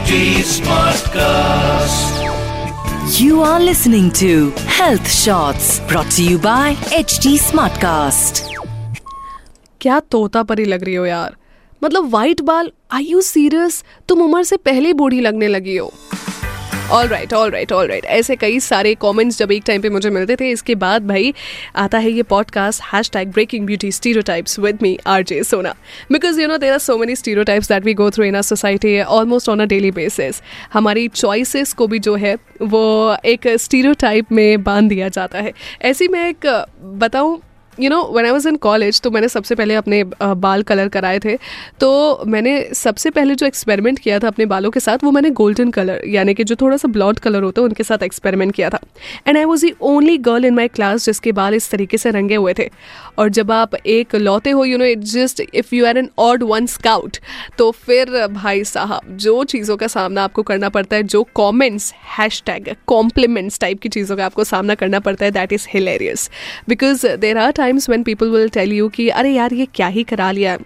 HD Smartcast. You are listening to Health Shots brought to you by HD Smartcast. क्या तोता परी लग रही हो यार मतलब वाइट बाल आई यू सीरियस तुम उम्र से पहले बूढ़ी लगने लगी हो all right all right all right ऐसे कई सारे कॉमेंट्स जब एक टाइम पे मुझे मिलते थे, इसके बाद भाई आता है ये podcast hashtag breaking beauty stereotypes with me R J Sona because you know there are so many stereotypes that we go through in our society almost on a daily basis हमारी चॉइसेस को भी जो है, वो एक stereo में बाँध दिया जाता है। ऐसी मैं एक, बताऊँ you know one I was in college तो मैंने सबसे पहले अपने बाल कलर कराए थे। तो मैंने सबसे पहले जो एक्सपेरिमेंट किया था अपने बालों के साथ, वो मैंने गोल्डन कलर यानी कि जो थोड़ा सा ब्लॉड कलर होता है, उनके साथ एक्सपेरिमेंट किया था। And I was the only girl in my class जिसके बाल इस तरीके से रंगे हुए थे। और जब आप एक लौते हो you know it just if you are an odd one scout तो फिर भाई साहब, जो चीज़ों का सामना आपको करना पड़ता है, जो comments hashtag compliments type की चीज़ों का आपको सामना करना पड़ता है that is hilarious because there are times when people will tell you कि, अरे यार, ये क्या ही करा लिया?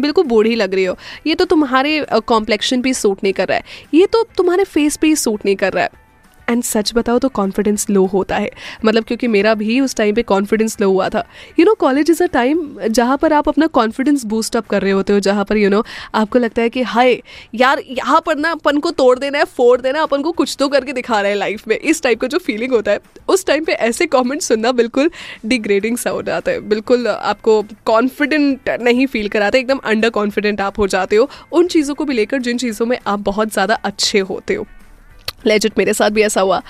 बिल्कुल बूढ़ी लग रही हो। ये तो तुम्हारे कॉम्प्लेक्शन पे सूट नहीं कर रहा है। ये तो तुम्हारे फेस पे ही सूट नहीं कर रहा है। एंड सच बताओ तो कॉन्फिडेंस लो होता है। मतलब क्योंकि मेरा भी उस टाइम पे कॉन्फिडेंस लो हुआ था। You know college is a time जहाँ पर आप अपना कॉन्फिडेंस बूस्ट अप कर रहे होते हो जहाँ पर यू you नो know, आपको लगता है कि हाय यार यहाँ पर ना अपन को तोड़ देना है फोड़ देना है अपन को कुछ तो करके दिखा रहे हैं लाइफ में। इस टाइप का जो फीलिंग होता है उस टाइम पर ऐसे कॉमेंट सुनना बिल्कुल डिग्रेडिंग सा हो जाता है। बिल्कुल आपको कॉन्फिडेंट नहीं फील कराते एकदम अंडर कॉन्फिडेंट आप हो जाते हो। उन चीज़ों को भी लेकर जिन चीज़ों में आप बहुत ज़्यादा अच्छे होते हो। लेजिट मेरे साथ भी ऐसा हुआ।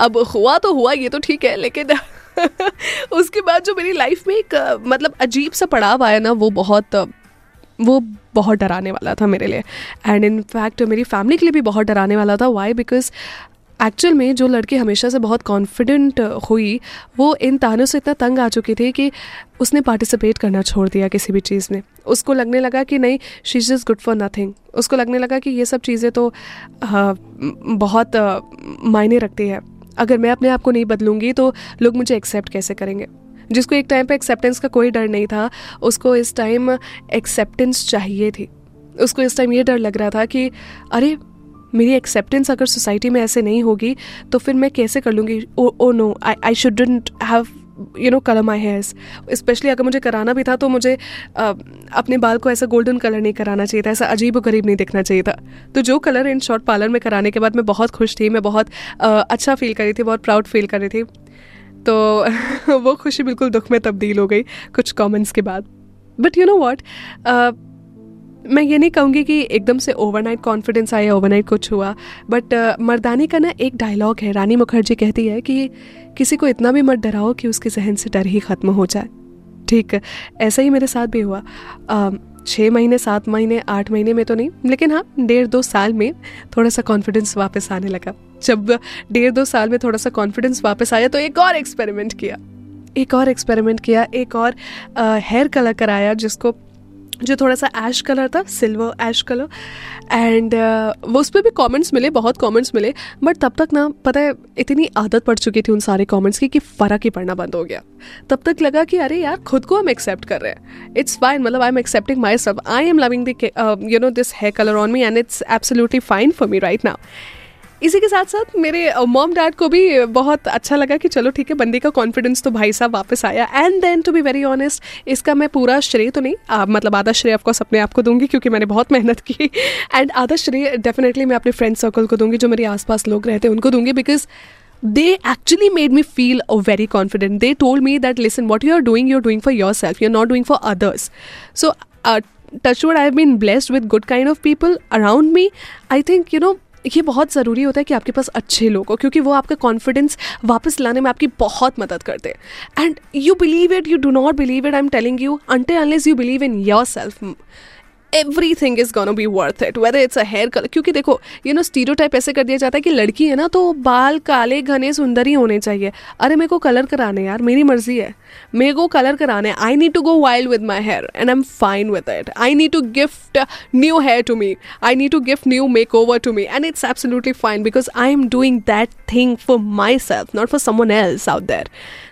अब हुआ तो हुआ, ये तो ठीक है, लेकिन उसके बाद जो मेरी लाइफ में एक मतलब अजीब सा पड़ाव आया ना, वो बहुत वो बहुत डराने वाला था मेरे लिए। एंड इन फैक्ट मेरी फैमिली के लिए भी बहुत डराने वाला था। वाई बिकॉज़ एक्चुअल में जो लड़की हमेशा से बहुत कॉन्फिडेंट हुई वो इन तानों से इतना तंग आ चुकी थी कि उसने पार्टिसिपेट करना छोड़ दिया किसी भी चीज़ में। उसको लगने लगा कि नहीं she is good for nothing उसको लगने लगा कि ये सब चीज़ें तो आ, बहुत मायने रखती है। अगर मैं अपने आप को नहीं बदलूँगी तो लोग मुझे एक्सेप्ट कैसे करेंगे? जिसको एक टाइम पे एक्सेप्टेंस का कोई डर नहीं था उसको इस टाइम एक्सेप्टेंस चाहिए थी। उसको इस टाइम ये डर लग रहा था कि अरे मेरी एक्सेप्टेंस अगर सोसाइटी में ऐसे नहीं होगी तो फिर मैं कैसे कर लूँगी? ओ no I I shouldn't have you know colour my hairs specially अगर मुझे कराना भी था तो मुझे आ, अपने बाल को ऐसा गोल्डन कलर नहीं कराना चाहिए था ऐसा अजीब गरीब नहीं दिखना चाहिए था। तो जो कलर इन शॉर्ट पार्लर में कराने के बाद मैं बहुत खुश थी मैं बहुत आ, अच्छा फील कर रही थी बहुत प्राउड फील कर रही थी। तो वो खुशी बिल्कुल दुख में तब्दील हो गई कुछ कमेंट्स के बाद। बट यू नो वॉट मैं ये नहीं कहूँगी कि एकदम से ओवरनाइट कॉन्फिडेंस आया ओवरनाइट कुछ हुआ बट uh, मर्दानी का ना एक डायलॉग है। रानी मुखर्जी कहती है कि किसी को इतना भी मत डराओ कि उसके जहन से डर ही ख़त्म हो जाए। ठीक ऐसा ही मेरे साथ भी हुआ। छः महीने सात महीने आठ महीने में तो नहीं लेकिन हाँ डेढ़ दो साल में थोड़ा सा कॉन्फिडेंस वापस आने लगा। जब डेढ़ दो साल में थोड़ा सा कॉन्फिडेंस वापस आया तो एक और एक्सपेरिमेंट किया। एक और एक्सपेरिमेंट किया एक और हेयर कलर कराया जिसको जो थोड़ा सा ऐश कलर था, सिल्वर ऐश कलर। एंड वो उस पर भी कमेंट्स मिले, बहुत कमेंट्स मिले बट तब तक ना, पता है, इतनी आदत पड़ चुकी थी उन सारे कमेंट्स की कि फ़र्क ही पड़ना बंद हो गया। तब तक लगा कि अरे यार, खुद को हम एक्सेप्ट कर रहे हैं। इट्स फाइन मतलब I am accepting myself I am loving the you know this hair colour on me and it's absolutely fine for me right now इसी के साथ साथ मेरे मॉम डैड को भी बहुत अच्छा लगा कि चलो ठीक है बंदी का कॉन्फिडेंस तो भाई साहब वापस आया। And then to be very honest इसका मैं पूरा श्रेय तो नहीं आ, मतलब आधा श्रेय ऑफकोर्स अपने आप को दूँगी क्योंकि मैंने बहुत मेहनत की। एंड आधा श्रेय डेफिनेटली मैं अपने फ्रेंड सर्कल को दूँगी जो मेरे आसपास लोग रहते हैं उनको दूँगी because they actually made me feel a very confident they told me that listen what you are doing you are doing for yourself you are not doing for others so touch wood I have been blessed with good kind of people around me I think you know ये बहुत ज़रूरी होता है कि आपके पास अच्छे लोग हो, क्योंकि वो आपका कॉन्फिडेंस वापस लाने में आपकी बहुत मदद करते हैं। And you believe it you do not believe it I am telling you until unless you believe in yourself everything is gonna be worth it whether it's a hair colour क्योंकि देखो यू नो स्टीरो टाइप ऐसे कर दिया जाता है कि लड़की है ना तो बाल काले, घने, सुंदर ही होने चाहिए। अरे, मेरे को कलर कराने यार, मेरी मर्ज़ी है। मेरे को कलर कराने I need to go wild with my hair and I am fine with it I need to gift new hair to me I need to gift new makeover to me and it's absolutely fine because I am doing that thing for myself not for someone else out there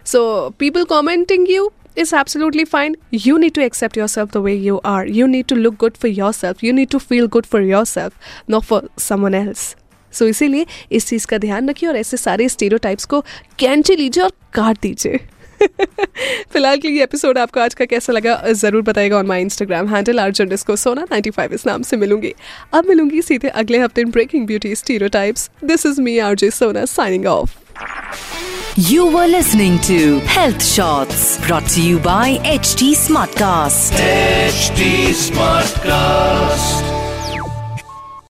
so people commenting you it's absolutely fine. You need to accept yourself the way you are. You need to look good for yourself. You need to feel good for yourself, not for someone else. So इसीलिए इस चीज़ का ध्यान रखिए और ऐसे सारे stereotypes को कैंची लीजिए और काट दीजिए फ़िलहाल के लिए एपिसोड आपको आज का कैसा लगा ज़रूर बताएगा on my Instagram handle Arjun disco Sona 95 इस नाम से मिलूँगी अब मिलूँगी सीधे अगले हफ़्ते breaking beauty stereotypes this is me R J Sona signing off You were listening to Health Shots brought to you by HT Smartcast. HT Smartcast.